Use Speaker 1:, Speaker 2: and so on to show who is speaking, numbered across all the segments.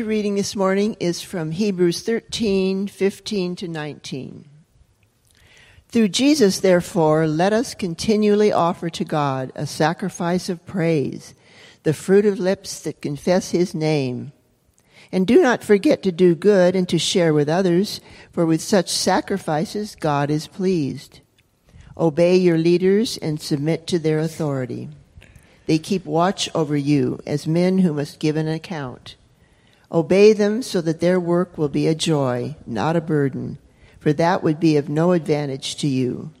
Speaker 1: Scripture reading this morning is from Hebrews 13 15 to 19. Through Jesus, therefore, let us continually offer to God a sacrifice of praise, the fruit of lips that confess his name. And do not forget to do good and to share with others, for with such sacrifices God is pleased. Obey your leaders and submit to their authority. They keep watch over you as men who must give an account. Obey them so that their work will be a joy, not a burden, for that would be of no advantage to you.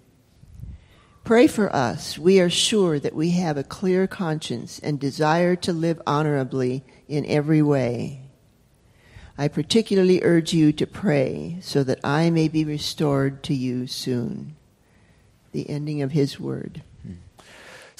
Speaker 1: Pray for us. We are sure that we have a clear conscience and desire to live honorably in every way. I particularly urge you to pray so that I may be restored to you soon. The ending of his word.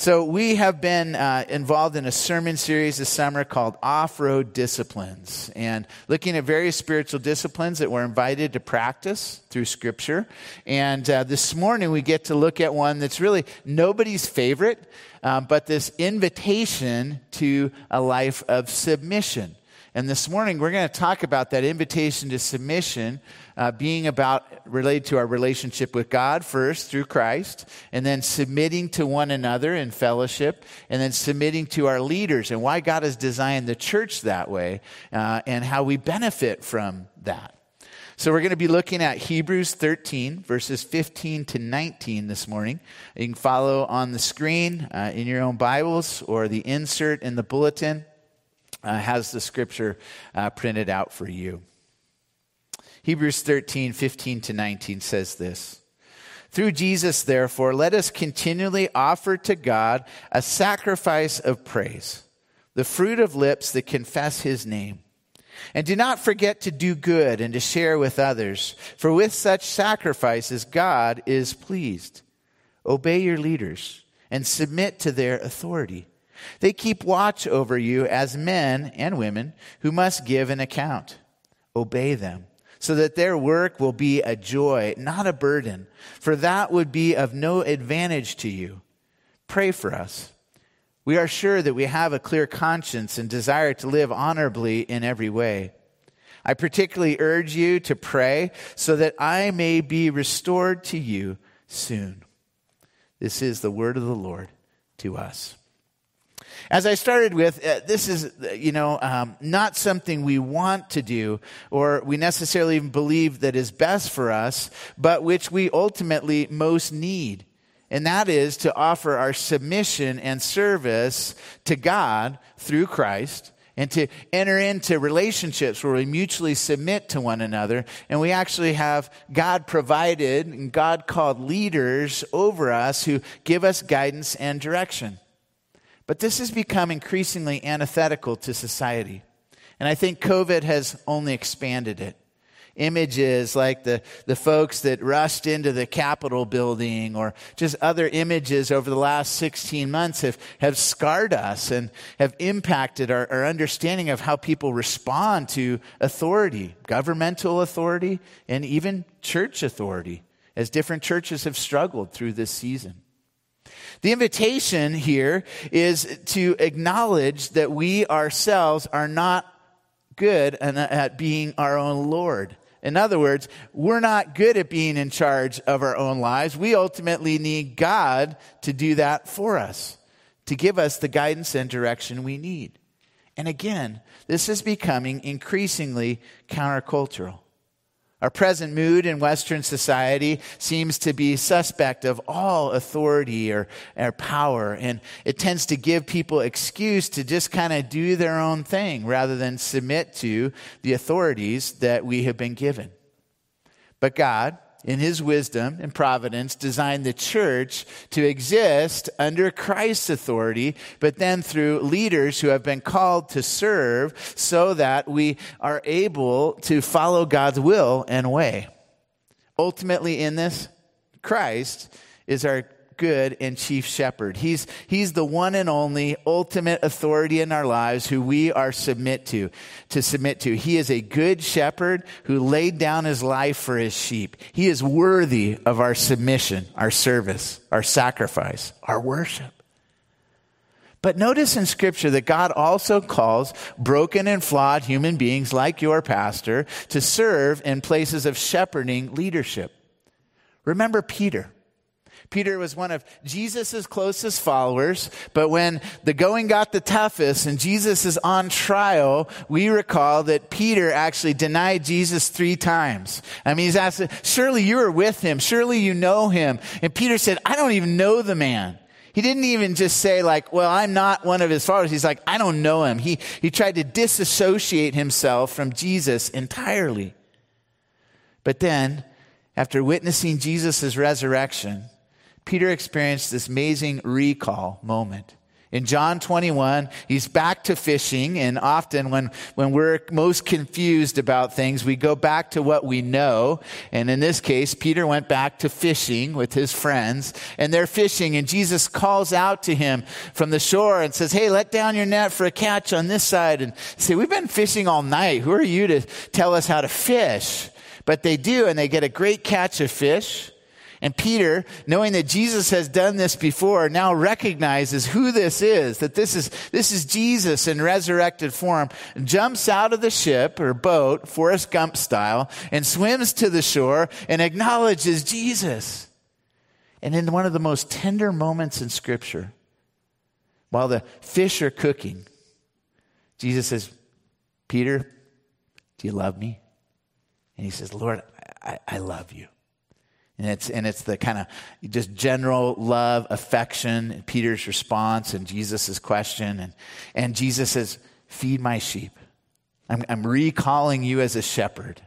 Speaker 2: So, we have been uh, involved in a sermon series this summer called Off Road Disciplines, and looking at various spiritual disciplines that we're invited to practice through Scripture. And uh, this morning, we get to look at one that's really nobody's favorite, um, but this invitation to a life of submission. And this morning, we're going to talk about that invitation to submission uh, being about related to our relationship with God first through Christ, and then submitting to one another in fellowship, and then submitting to our leaders, and why God has designed the church that way, uh, and how we benefit from that. So we're going to be looking at Hebrews 13, verses 15 to 19 this morning. You can follow on the screen uh, in your own Bibles or the insert in the bulletin uh, has the scripture uh, printed out for you. Hebrews 13, 15 to 19 says this. Through Jesus, therefore, let us continually offer to God a sacrifice of praise, the fruit of lips that confess his name. And do not forget to do good and to share with others, for with such sacrifices God is pleased. Obey your leaders and submit to their authority they keep watch over you as men and women who must give an account. Obey them so that their work will be a joy, not a burden, for that would be of no advantage to you. Pray for us. We are sure that we have a clear conscience and desire to live honorably in every way. I particularly urge you to pray so that I may be restored to you soon. This is the word of the Lord to us. As I started with, uh, this is, you know, um, not something we want to do or we necessarily even believe that is best for us, but which we ultimately most need. And that is to offer our submission and service to God through Christ and to enter into relationships where we mutually submit to one another. And we actually have God provided and God called leaders over us who give us guidance and direction. But this has become increasingly antithetical to society. And I think COVID has only expanded it. Images like the, the folks that rushed into the Capitol building or just other images over the last 16 months have, have scarred us and have impacted our, our understanding of how people respond to authority, governmental authority, and even church authority, as different churches have struggled through this season. The invitation here is to acknowledge that we ourselves are not good uh, at being our own Lord. In other words, we're not good at being in charge of our own lives. We ultimately need God to do that for us, to give us the guidance and direction we need. And again, this is becoming increasingly countercultural. Our present mood in Western society seems to be suspect of all authority or, or power, and it tends to give people excuse to just kind of do their own thing rather than submit to the authorities that we have been given. But God, in his wisdom and providence, designed the church to exist under Christ's authority, but then through leaders who have been called to serve so that we are able to follow God's will and way. Ultimately, in this, Christ is our good and chief shepherd. He's, he's the one and only ultimate authority in our lives who we are submit to, to submit to. He is a good shepherd who laid down his life for his sheep. He is worthy of our submission, our service, our sacrifice, our worship. But notice in Scripture that God also calls broken and flawed human beings like your pastor to serve in places of shepherding leadership. Remember Peter. Peter was one of Jesus' closest followers, but when the going got the toughest and Jesus is on trial, we recall that Peter actually denied Jesus three times. I mean, he's asked, surely you were with him. Surely you know him. And Peter said, I don't even know the man. He didn't even just say like, well, I'm not one of his followers. He's like, I don't know him. He, he tried to disassociate himself from Jesus entirely. But then, after witnessing Jesus' resurrection, Peter experienced this amazing recall moment. In John 21, he's back to fishing, and often when, when we're most confused about things, we go back to what we know. And in this case, Peter went back to fishing with his friends, and they're fishing, and Jesus calls out to him from the shore and says, Hey, let down your net for a catch on this side. And say, We've been fishing all night. Who are you to tell us how to fish? But they do, and they get a great catch of fish. And Peter, knowing that Jesus has done this before, now recognizes who this is, that this is, this is Jesus in resurrected form, jumps out of the ship or boat, Forrest Gump style, and swims to the shore and acknowledges Jesus. And in one of the most tender moments in Scripture, while the fish are cooking, Jesus says, Peter, do you love me? And he says, Lord, I, I love you. And it's, and it's the kind of just general love, affection, Peter's response and Jesus' question. And, and Jesus says, Feed my sheep. I'm, I'm recalling you as a shepherd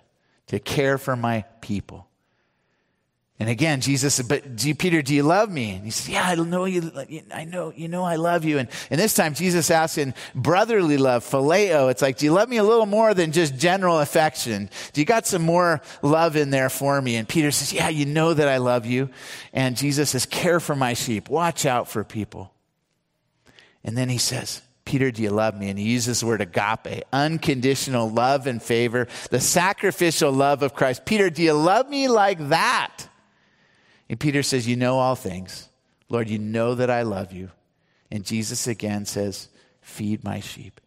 Speaker 2: to care for my people. And again, Jesus said, but Peter, do you love me? And he said, yeah, I know you, I know, you know I love you. And, and this time Jesus asks in brotherly love, phileo. It's like, do you love me a little more than just general affection? Do you got some more love in there for me? And Peter says, yeah, you know that I love you. And Jesus says, care for my sheep. Watch out for people. And then he says, Peter, do you love me? And he uses the word agape, unconditional love and favor, the sacrificial love of Christ. Peter, do you love me like that? And Peter says, You know all things. Lord, you know that I love you. And Jesus again says, Feed my sheep.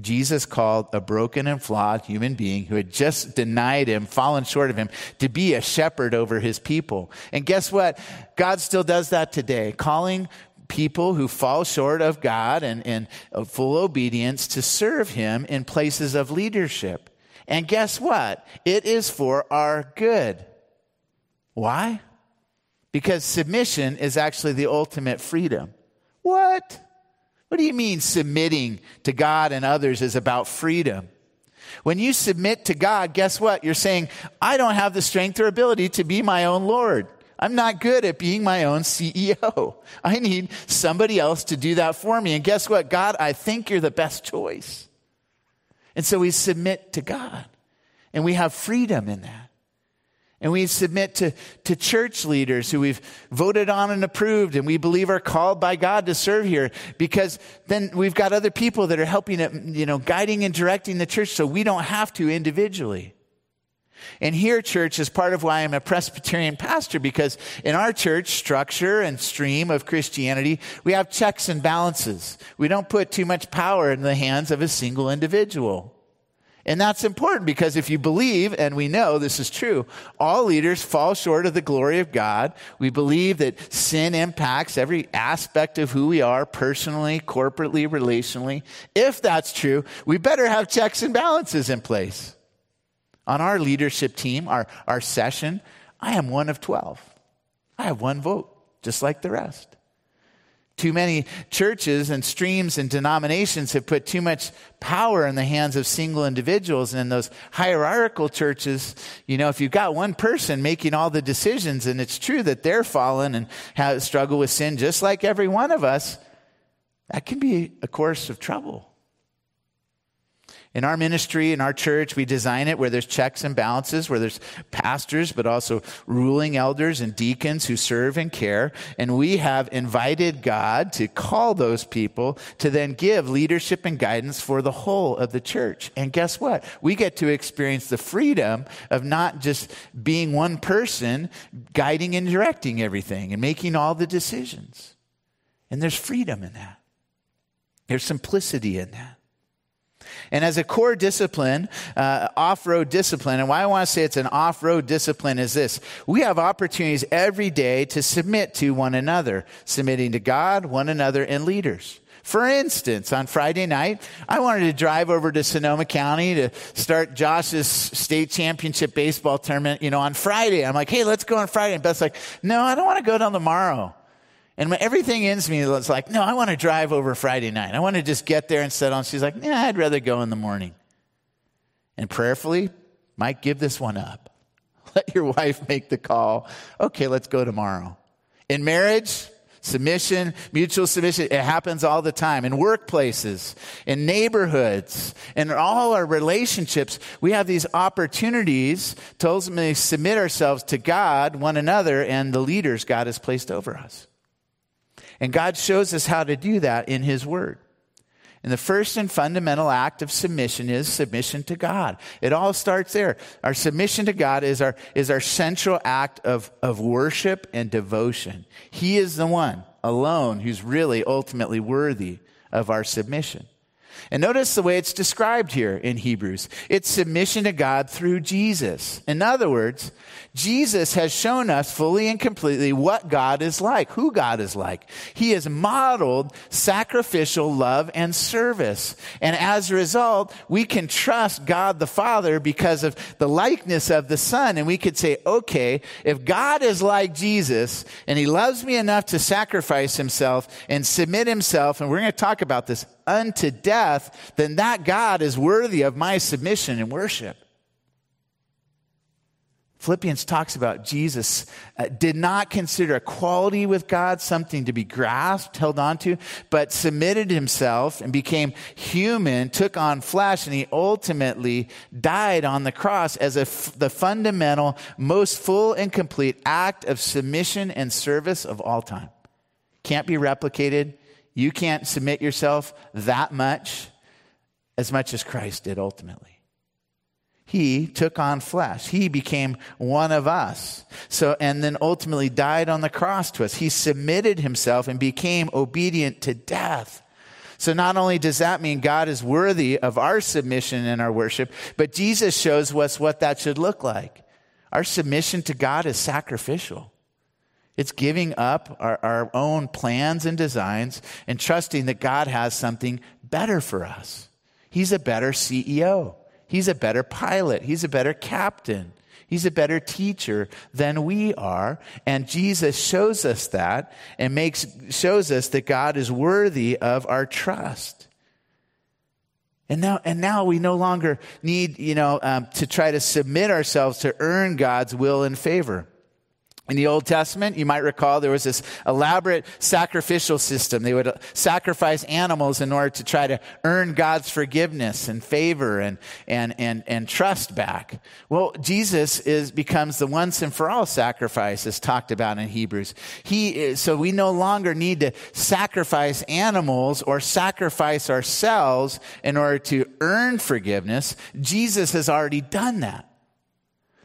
Speaker 2: Jesus called a broken and flawed human being who had just denied him, fallen short of him, to be a shepherd over his people. And guess what? God still does that today, calling people who fall short of God and in full obedience to serve him in places of leadership. And guess what? It is for our good. Why? Because submission is actually the ultimate freedom. What? What do you mean submitting to God and others is about freedom? When you submit to God, guess what? You're saying, I don't have the strength or ability to be my own Lord. I'm not good at being my own CEO. I need somebody else to do that for me. And guess what? God, I think you're the best choice. And so we submit to God and we have freedom in that. And we submit to, to church leaders who we've voted on and approved and we believe are called by God to serve here because then we've got other people that are helping, uh, you know, guiding and directing the church so we don't have to individually. And here, church, is part of why I'm a Presbyterian pastor because in our church structure and stream of Christianity, we have checks and balances. We don't put too much power in the hands of a single individual. And that's important because if you believe, and we know this is true, all leaders fall short of the glory of God. We believe that sin impacts every aspect of who we are personally, corporately, relationally. If that's true, we better have checks and balances in place. On our leadership team, our, our session, I am one of 12. I have one vote, just like the rest. Too many churches and streams and denominations have put too much power in the hands of single individuals. And in those hierarchical churches, you know, if you've got one person making all the decisions, and it's true that they're fallen and have, struggle with sin just like every one of us, that can be a course of trouble. In our ministry, in our church, we design it where there's checks and balances, where there's pastors, but also ruling elders and deacons who serve and care. And we have invited God to call those people to then give leadership and guidance for the whole of the church. And guess what? We get to experience the freedom of not just being one person guiding and directing everything and making all the decisions. And there's freedom in that. There's simplicity in that. And as a core discipline, uh, off road discipline, and why I want to say it's an off road discipline is this we have opportunities every day to submit to one another, submitting to God, one another, and leaders. For instance, on Friday night, I wanted to drive over to Sonoma County to start Josh's state championship baseball tournament, you know, on Friday. I'm like, hey, let's go on Friday. And Beth's like, no, I don't want to go down tomorrow. And when everything in me was like, no, I want to drive over Friday night. I want to just get there and settle. And she's like, yeah, I'd rather go in the morning. And prayerfully, Mike, give this one up. Let your wife make the call. Okay, let's go tomorrow. In marriage, submission, mutual submission, it happens all the time. In workplaces, in neighborhoods, in all our relationships, we have these opportunities to ultimately submit ourselves to God, one another, and the leaders God has placed over us. And God shows us how to do that in His Word. And the first and fundamental act of submission is submission to God. It all starts there. Our submission to God is our, is our central act of, of worship and devotion. He is the one alone who's really ultimately worthy of our submission. And notice the way it's described here in Hebrews. It's submission to God through Jesus. In other words, Jesus has shown us fully and completely what God is like, who God is like. He has modeled sacrificial love and service. And as a result, we can trust God the Father because of the likeness of the Son. And we could say, okay, if God is like Jesus and he loves me enough to sacrifice himself and submit himself, and we're going to talk about this unto death, then that God is worthy of my submission and worship. Philippians talks about Jesus uh, did not consider equality with God something to be grasped, held onto, but submitted himself and became human, took on flesh, and he ultimately died on the cross as a f- the fundamental, most full and complete act of submission and service of all time. Can't be replicated. You can't submit yourself that much as much as Christ did ultimately he took on flesh. He became one of us. So, and then ultimately died on the cross to us. He submitted himself and became obedient to death. So not only does that mean God is worthy of our submission and our worship, but Jesus shows us what that should look like. Our submission to God is sacrificial. It's giving up our, our own plans and designs and trusting that God has something better for us. He's a better CEO. He's a better pilot. He's a better captain. He's a better teacher than we are. And Jesus shows us that and makes, shows us that God is worthy of our trust. And now, and now we no longer need, you know, um, to try to submit ourselves to earn God's will and favor. In the Old Testament, you might recall there was this elaborate sacrificial system. They would sacrifice animals in order to try to earn God's forgiveness and favor and, and, and, and trust back. Well, Jesus is, becomes the once and for all sacrifice as talked about in Hebrews. He is, so we no longer need to sacrifice animals or sacrifice ourselves in order to earn forgiveness. Jesus has already done that.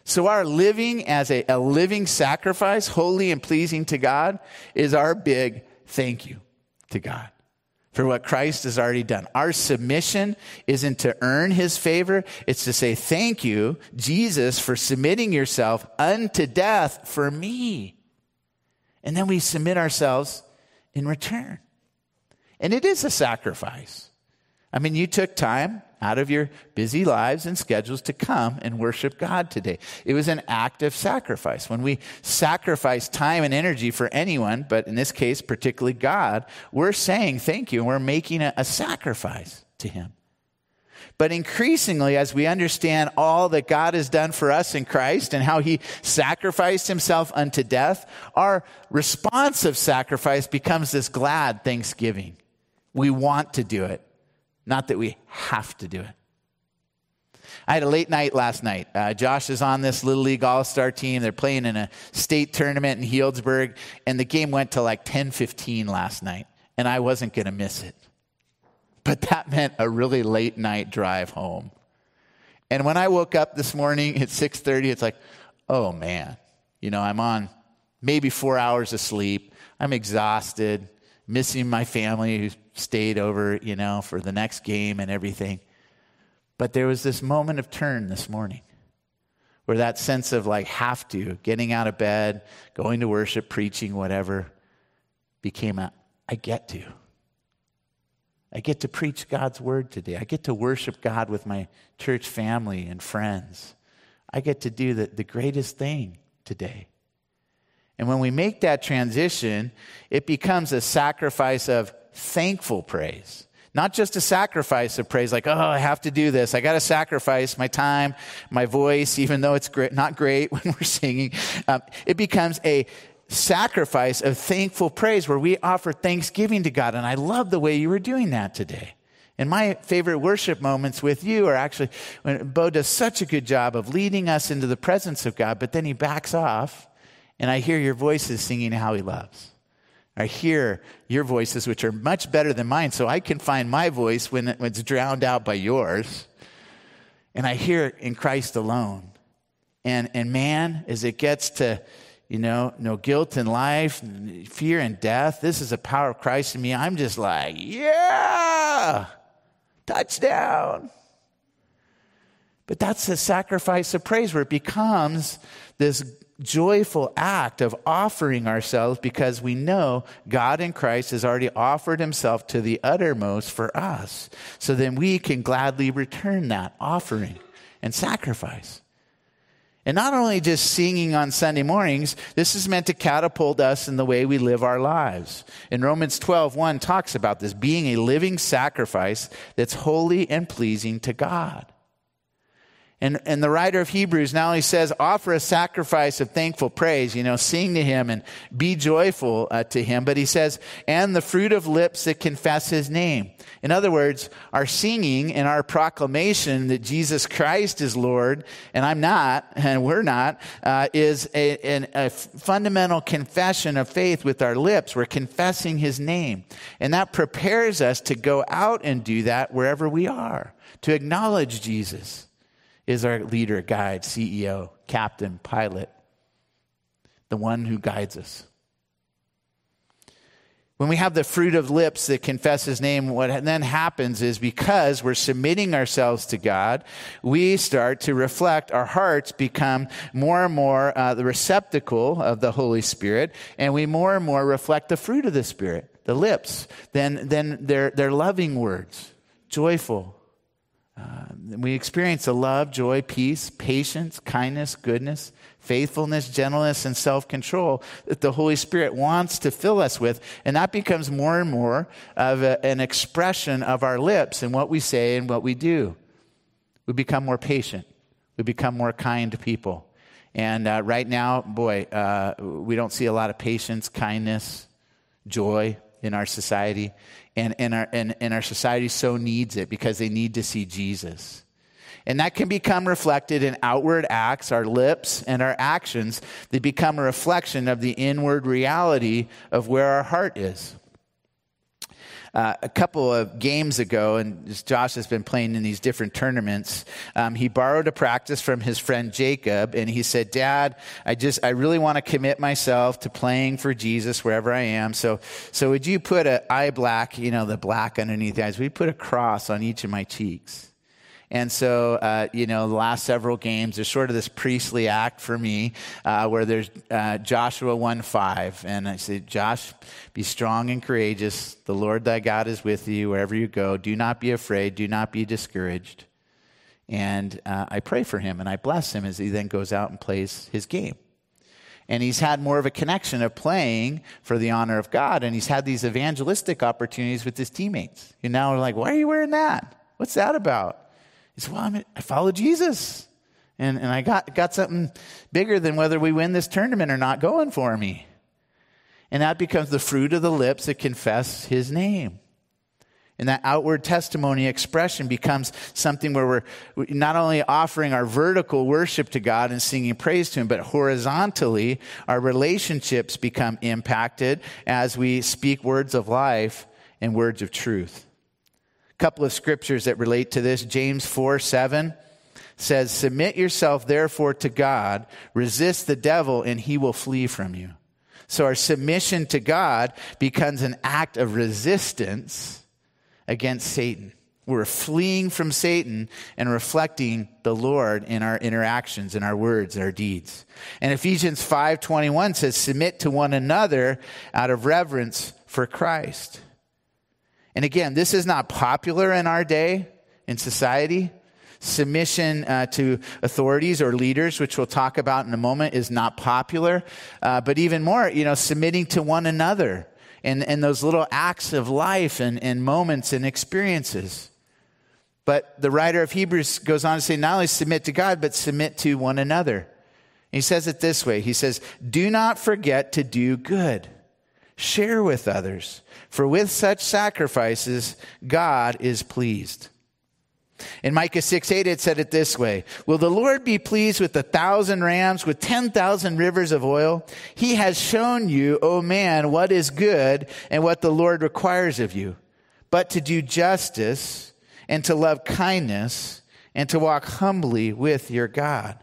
Speaker 2: So our living as a, a living sacrifice, holy and pleasing to God, is our big thank you to God for what Christ has already done. Our submission isn't to earn his favor. It's to say, thank you, Jesus, for submitting yourself unto death for me. And then we submit ourselves in return. And it is a sacrifice. I mean, you took time out of your busy lives and schedules to come and worship God today. It was an act of sacrifice. When we sacrifice time and energy for anyone, but in this case, particularly God, we're saying thank you and we're making a, a sacrifice to Him. But increasingly, as we understand all that God has done for us in Christ and how He sacrificed Himself unto death, our response of sacrifice becomes this glad thanksgiving. We want to do it. Not that we have to do it. I had a late night last night. Uh, Josh is on this Little League All Star team. They're playing in a state tournament in Healdsburg, and the game went to like 10 15 last night, and I wasn't going to miss it. But that meant a really late night drive home. And when I woke up this morning at 6:30, it's like, oh man, you know, I'm on maybe four hours of sleep. I'm exhausted, missing my family who's stayed over, you know, for the next game and everything. But there was this moment of turn this morning where that sense of like have to, getting out of bed, going to worship, preaching, whatever, became a I get to. I get to preach God's word today. I get to worship God with my church family and friends. I get to do the, the greatest thing today. And when we make that transition, it becomes a sacrifice of thankful praise. Not just a sacrifice of praise, like, oh, I have to do this. I got to sacrifice my time, my voice, even though it's great, not great when we're singing. Um, it becomes a sacrifice of thankful praise where we offer thanksgiving to God. And I love the way you were doing that today. And my favorite worship moments with you are actually when Bo does such a good job of leading us into the presence of God, but then he backs off, and I hear your voices singing how he loves. I hear your voices, which are much better than mine, so I can find my voice when it's drowned out by yours. And I hear it in Christ alone. And, and man, as it gets to, you know, no guilt in life, fear and death, this is the power of Christ in me. I'm just like, yeah, touchdown. But that's the sacrifice of praise where it becomes this joyful act of offering ourselves because we know God in Christ has already offered himself to the uttermost for us. So then we can gladly return that offering and sacrifice. And not only just singing on Sunday mornings, this is meant to catapult us in the way we live our lives. In Romans 12, 1 talks about this being a living sacrifice that's holy and pleasing to God. And, and the writer of Hebrews not only says, offer a sacrifice of thankful praise, you know, sing to him and be joyful uh, to him, but he says, and the fruit of lips that confess his name. In other words, our singing and our proclamation that Jesus Christ is Lord, and I'm not, and we're not, uh, is a, a fundamental confession of faith with our lips. We're confessing his name. And that prepares us to go out and do that wherever we are, to acknowledge Jesus is our leader, guide, CEO, captain, pilot, the one who guides us. When we have the fruit of lips that confess his name, what then happens is because we're submitting ourselves to God, we start to reflect, our hearts become more and more uh, the receptacle of the Holy Spirit, and we more and more reflect the fruit of the Spirit, the lips, then, then their, their loving words, joyful, uh, we experience a love, joy, peace, patience, kindness, goodness, faithfulness, gentleness, and self control that the Holy Spirit wants to fill us with. And that becomes more and more of a, an expression of our lips and what we say and what we do. We become more patient, we become more kind to people. And uh, right now, boy, uh, we don't see a lot of patience, kindness, joy in our society and, and, our, and, and our society so needs it because they need to see Jesus. And that can become reflected in outward acts, our lips and our actions. They become a reflection of the inward reality of where our heart is. Uh, a couple of games ago, and Josh has been playing in these different tournaments, um, he borrowed a practice from his friend Jacob, and he said, "Dad, I just I really want to commit myself to playing for Jesus wherever I am. So, so would you put a eye black, you know, the black underneath the eyes? We put a cross on each of my cheeks." And so, uh, you know, the last several games, there's sort of this priestly act for me uh, where there's uh, Joshua 1 5. And I say, Josh, be strong and courageous. The Lord thy God is with you wherever you go. Do not be afraid. Do not be discouraged. And uh, I pray for him and I bless him as he then goes out and plays his game. And he's had more of a connection of playing for the honor of God. And he's had these evangelistic opportunities with his teammates. And now we're like, why are you wearing that? What's that about? He said, Well, I follow Jesus. And, and I got, got something bigger than whether we win this tournament or not going for me. And that becomes the fruit of the lips that confess his name. And that outward testimony expression becomes something where we're not only offering our vertical worship to God and singing praise to Him, but horizontally, our relationships become impacted as we speak words of life and words of truth couple of scriptures that relate to this. James 4 7 says, Submit yourself therefore to God, resist the devil, and he will flee from you. So our submission to God becomes an act of resistance against Satan. We're fleeing from Satan and reflecting the Lord in our interactions, in our words, in our deeds. And Ephesians 5:21 says submit to one another out of reverence for Christ. And again, this is not popular in our day in society. Submission uh, to authorities or leaders, which we'll talk about in a moment, is not popular. Uh, but even more, you know, submitting to one another and, and those little acts of life and, and moments and experiences. But the writer of Hebrews goes on to say, not only submit to God, but submit to one another. He says it this way He says, Do not forget to do good. Share with others, for with such sacrifices, God is pleased. In Micah 6 8, it said it this way Will the Lord be pleased with a thousand rams, with 10,000 rivers of oil? He has shown you, O man, what is good and what the Lord requires of you, but to do justice and to love kindness and to walk humbly with your God.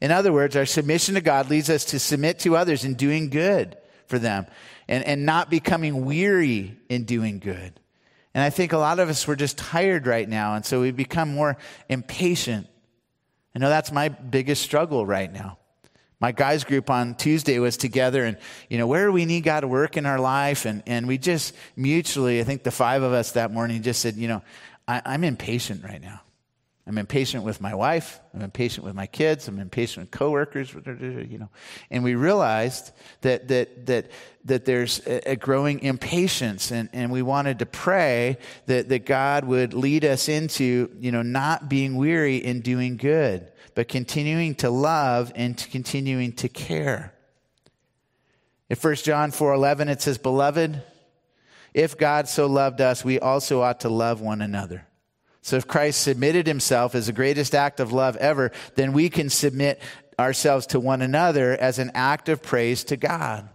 Speaker 2: In other words, our submission to God leads us to submit to others in doing good for them and, and not becoming weary in doing good. And I think a lot of us, we're just tired right now. And so we become more impatient. I know that's my biggest struggle right now. My guys group on Tuesday was together and, you know, where do we need God to work in our life? And, and we just mutually, I think the five of us that morning just said, you know, I, I'm impatient right now. I'm impatient with my wife. I'm impatient with my kids. I'm impatient with coworkers. You know, and we realized that that that that there's a growing impatience, and, and we wanted to pray that that God would lead us into you know not being weary in doing good, but continuing to love and to continuing to care. In 1 John 4:11 it says, "Beloved, if God so loved us, we also ought to love one another. So if Christ submitted himself as the greatest act of love ever, then we can submit ourselves to one another as an act of praise to God.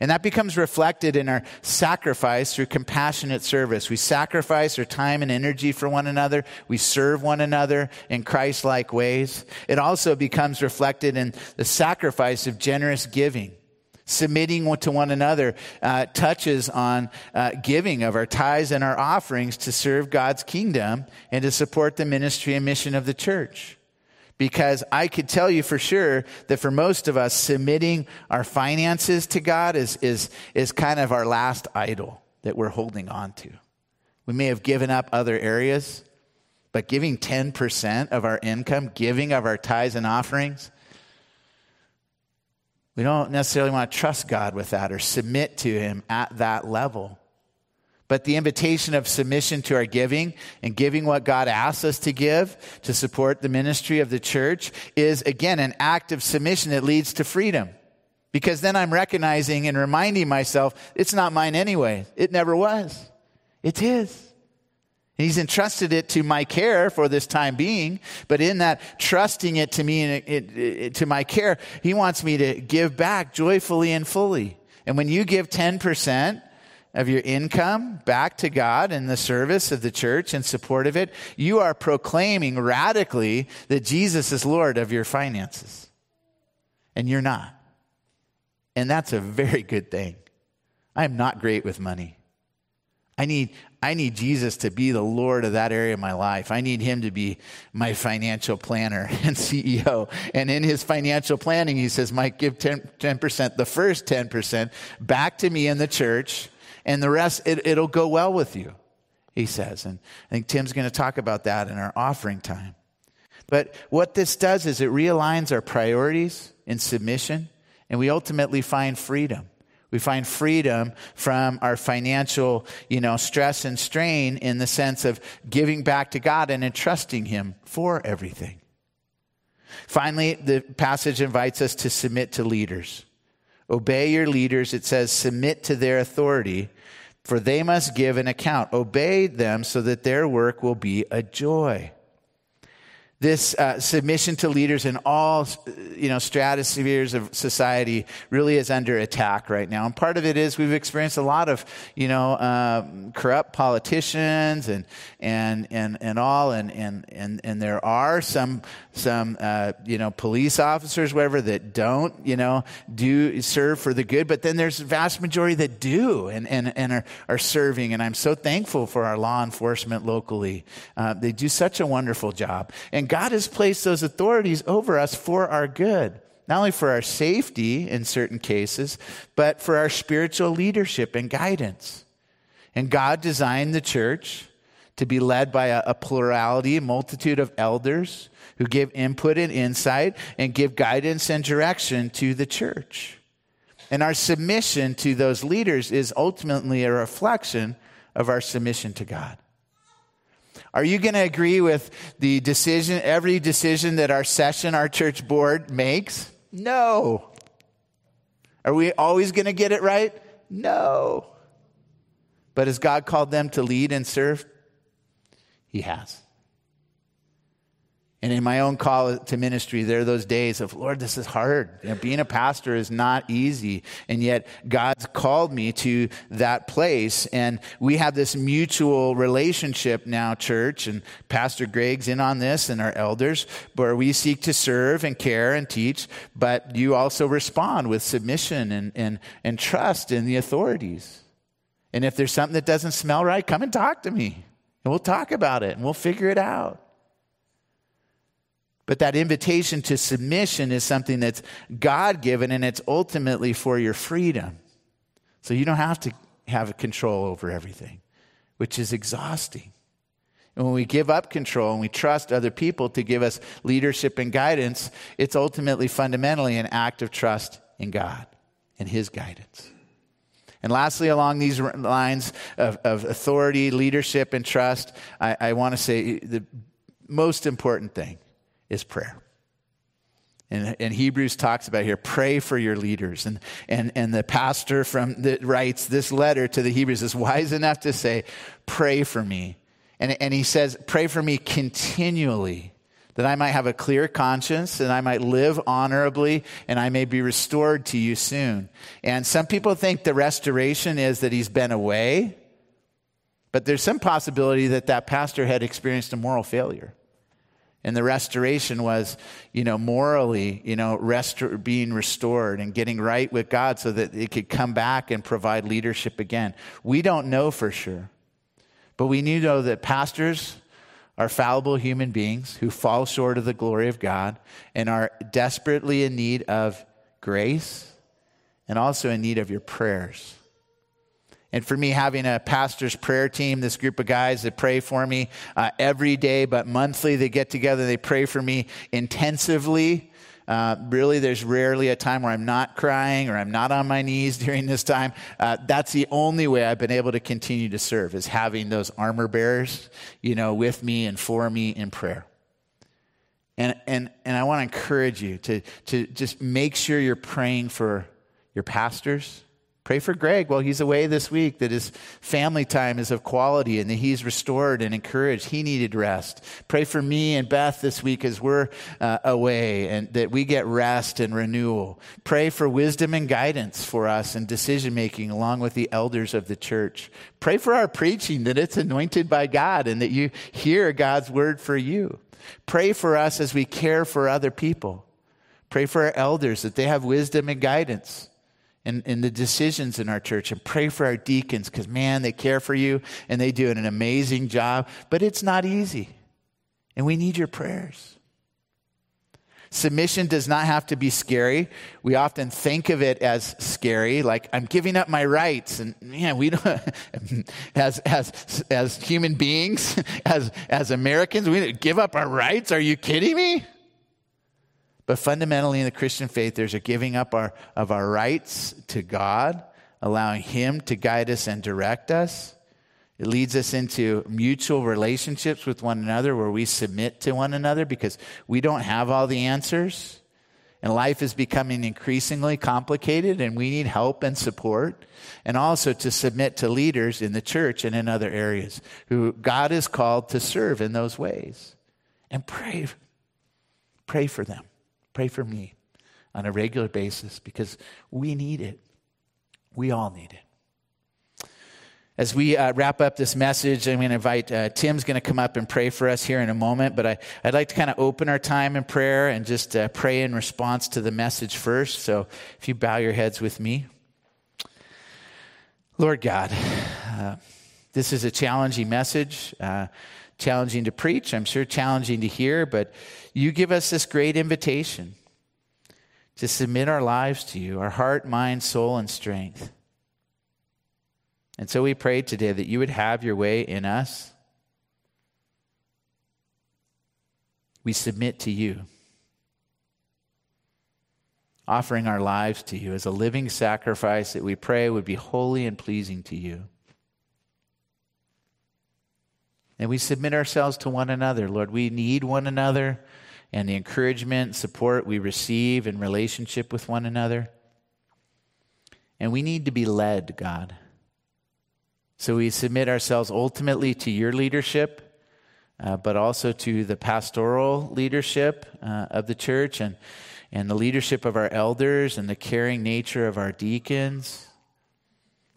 Speaker 2: And that becomes reflected in our sacrifice through compassionate service. We sacrifice our time and energy for one another. We serve one another in Christ like ways. It also becomes reflected in the sacrifice of generous giving submitting to one another uh, touches on uh, giving of our tithes and our offerings to serve God's kingdom and to support the ministry and mission of the church. Because I could tell you for sure that for most of us, submitting our finances to God is, is, is kind of our last idol that we're holding on to. We may have given up other areas, but giving 10% of our income, giving of our tithes and offerings, we don't necessarily want to trust God with that or submit to Him at that level. But the invitation of submission to our giving and giving what God asks us to give to support the ministry of the church is, again, an act of submission that leads to freedom. Because then I'm recognizing and reminding myself, it's not mine anyway. It never was. It's His. He's entrusted it to my care for this time being, but in that trusting it to me and it, it, to my care, he wants me to give back joyfully and fully. And when you give 10% of your income back to God in the service of the church in support of it, you are proclaiming radically that Jesus is Lord of your finances. And you're not. And that's a very good thing. I am not great with money. I need, I need Jesus to be the Lord of that area of my life. I need him to be my financial planner and CEO. And in his financial planning, he says, Mike, give 10, 10% the first 10% back to me in the church, and the rest, it, it'll go well with you, he says. And I think Tim's going to talk about that in our offering time. But what this does is it realigns our priorities in submission, and we ultimately find freedom. We find freedom from our financial, you know, stress and strain in the sense of giving back to God and entrusting Him for everything. Finally, the passage invites us to submit to leaders. Obey your leaders. It says, submit to their authority, for they must give an account. Obey them so that their work will be a joy. This uh, submission to leaders in all you know stratospheres of society really is under attack right now. And part of it is we've experienced a lot of you know uh, corrupt politicians and and and and all and and and, and there are some some uh, you know police officers whatever that don't you know do serve for the good. But then there's a vast majority that do and and, and are, are serving. And i'm so thankful for our law enforcement locally. Uh, they do such a wonderful job. And and God has placed those authorities over us for our good, not only for our safety in certain cases, but for our spiritual leadership and guidance. And God designed the church to be led by a, a plurality, a multitude of elders who give input and insight and give guidance and direction to the church. And our submission to those leaders is ultimately a reflection of our submission to God. Are you going to agree with the decision, every decision that our session, our church board makes? No. Are we always going to get it right? No. But has God called them to lead and serve? He has. And in my own call to ministry, there are those days of, Lord, this is hard. You know, being a pastor is not easy. And yet God's called me to that place. And we have this mutual relationship now, church. And Pastor Greg's in on this and our elders, where we seek to serve and care and teach. But you also respond with submission and, and, and trust in the authorities. And if there's something that doesn't smell right, come and talk to me. And we'll talk about it and we'll figure it out. But that invitation to submission is something that's God given and it's ultimately for your freedom. So you don't have to have control over everything, which is exhausting. And when we give up control and we trust other people to give us leadership and guidance, it's ultimately fundamentally an act of trust in God and His guidance. And lastly, along these lines of, of authority, leadership, and trust, I, I want to say the most important thing is prayer. And, and, Hebrews talks about here, pray for your leaders. And, and, and the pastor from that writes this letter to the Hebrews is wise enough to say, pray for me. And, and he says, pray for me continually that I might have a clear conscience, and I might live honorably, and I may be restored to you soon. And some people think the restoration is that he's been away, but there's some possibility that that pastor had experienced a moral failure. And the restoration was, you know, morally, you know, restor- being restored and getting right with God so that it could come back and provide leadership again. We don't know for sure. But we need to know that pastors are fallible human beings who fall short of the glory of God and are desperately in need of grace and also in need of your prayers. And for me, having a pastor's prayer team, this group of guys that pray for me uh, every day, but monthly, they get together, they pray for me intensively. Uh, really, there's rarely a time where I'm not crying or I'm not on my knees during this time. Uh, that's the only way I've been able to continue to serve is having those armor bearers, you know, with me and for me in prayer. And, and, and I want to encourage you to, to just make sure you're praying for your pastors, Pray for Greg while he's away this week, that his family time is of quality and that he's restored and encouraged. He needed rest. Pray for me and Beth this week as we're uh, away and that we get rest and renewal. Pray for wisdom and guidance for us in decision making along with the elders of the church. Pray for our preaching that it's anointed by God and that you hear God's word for you. Pray for us as we care for other people. Pray for our elders that they have wisdom and guidance in, in the decisions in our church and pray for our deacons because, man, they care for you and they do an amazing job, but it's not easy. And we need your prayers. Submission does not have to be scary. We often think of it as scary, like I'm giving up my rights. And man, we don't, as, as, as human beings, as, as Americans, we give up our rights. Are you kidding me? But fundamentally in the Christian faith, there's a giving up our, of our rights to God, allowing Him to guide us and direct us. It leads us into mutual relationships with one another where we submit to one another because we don't have all the answers. And life is becoming increasingly complicated, and we need help and support. And also to submit to leaders in the church and in other areas who God is called to serve in those ways. And pray. Pray for them. Pray for me on a regular basis because we need it. We all need it. As we uh, wrap up this message, I'm going to invite uh, Tim's going to come up and pray for us here in a moment. But I, would like to kind of open our time in prayer and just uh, pray in response to the message first. So if you bow your heads with me. Lord God, uh, this is a challenging message, uh, challenging to preach, I'm sure challenging to hear, but you give us this great invitation to submit our lives to you, our heart, mind, soul, and strength. And so we pray today that you would have your way in us. We submit to you, offering our lives to you as a living sacrifice that we pray would be holy and pleasing to you. And we submit ourselves to one another. Lord, we need one another and the encouragement, support we receive in relationship with one another. And we need to be led, God. So we submit ourselves ultimately to your leadership, uh, but also to the pastoral leadership uh, of the church and, and the leadership of our elders and the caring nature of our deacons.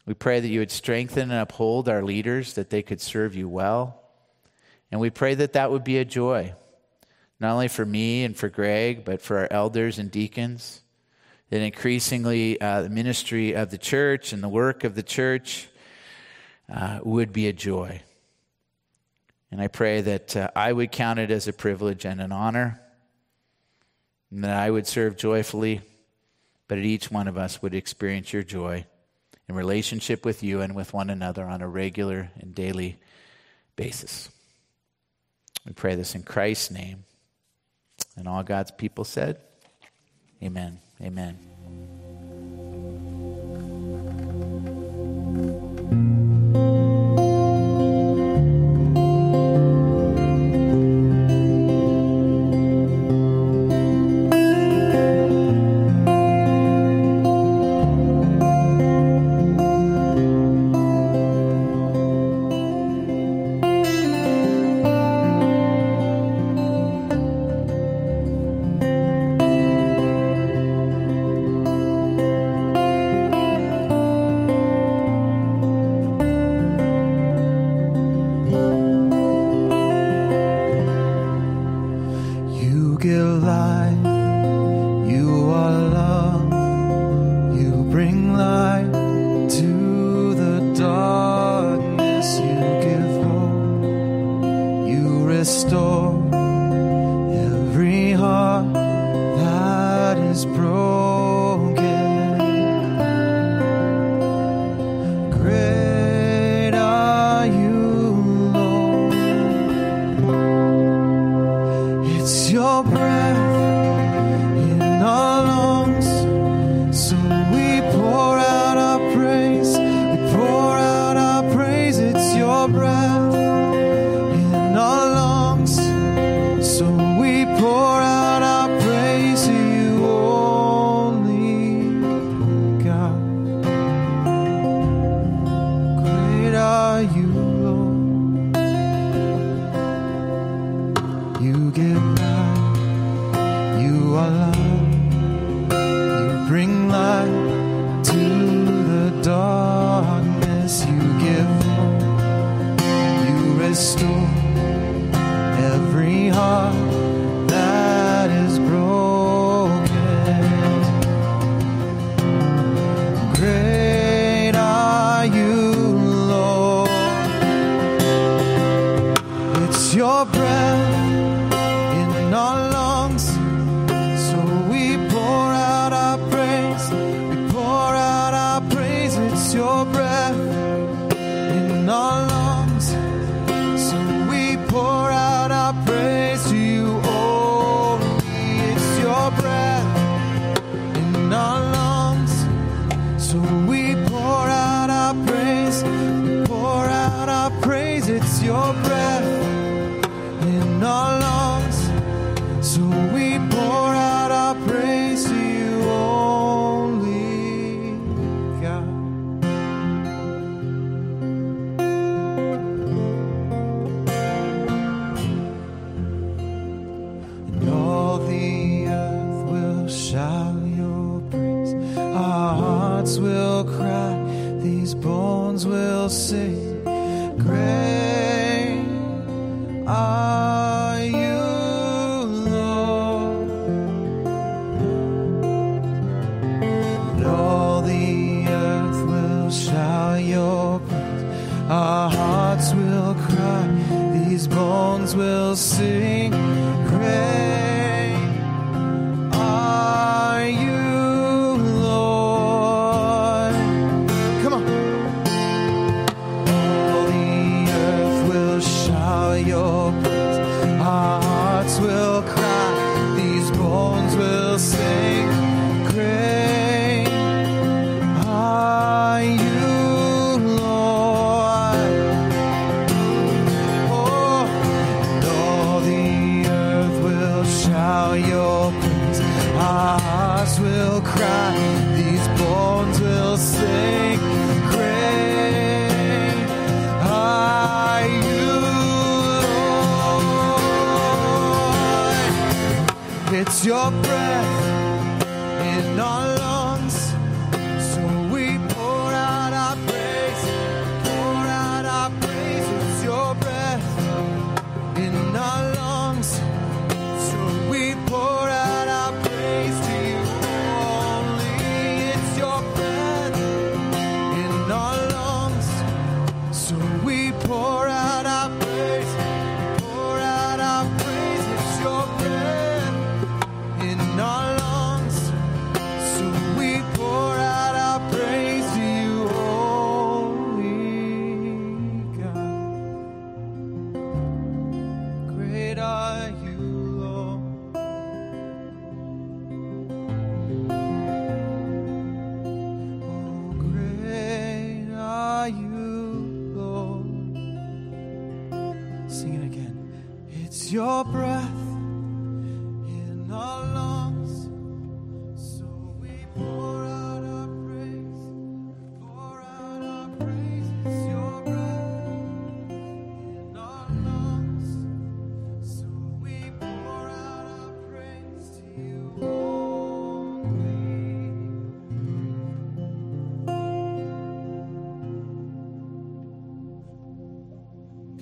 Speaker 2: We pray that you would strengthen and uphold our leaders, that they could serve you well. And we pray that that would be a joy, not only for me and for Greg, but for our elders and deacons. That increasingly uh, the ministry of the church and the work of the church uh, would be a joy. And I pray that uh, I would count it as a privilege and an honor, and that I would serve joyfully, but that each one of us would experience your joy in relationship with you and with one another on a regular and daily basis. We pray this in Christ's name. And all God's people said, Amen. Amen.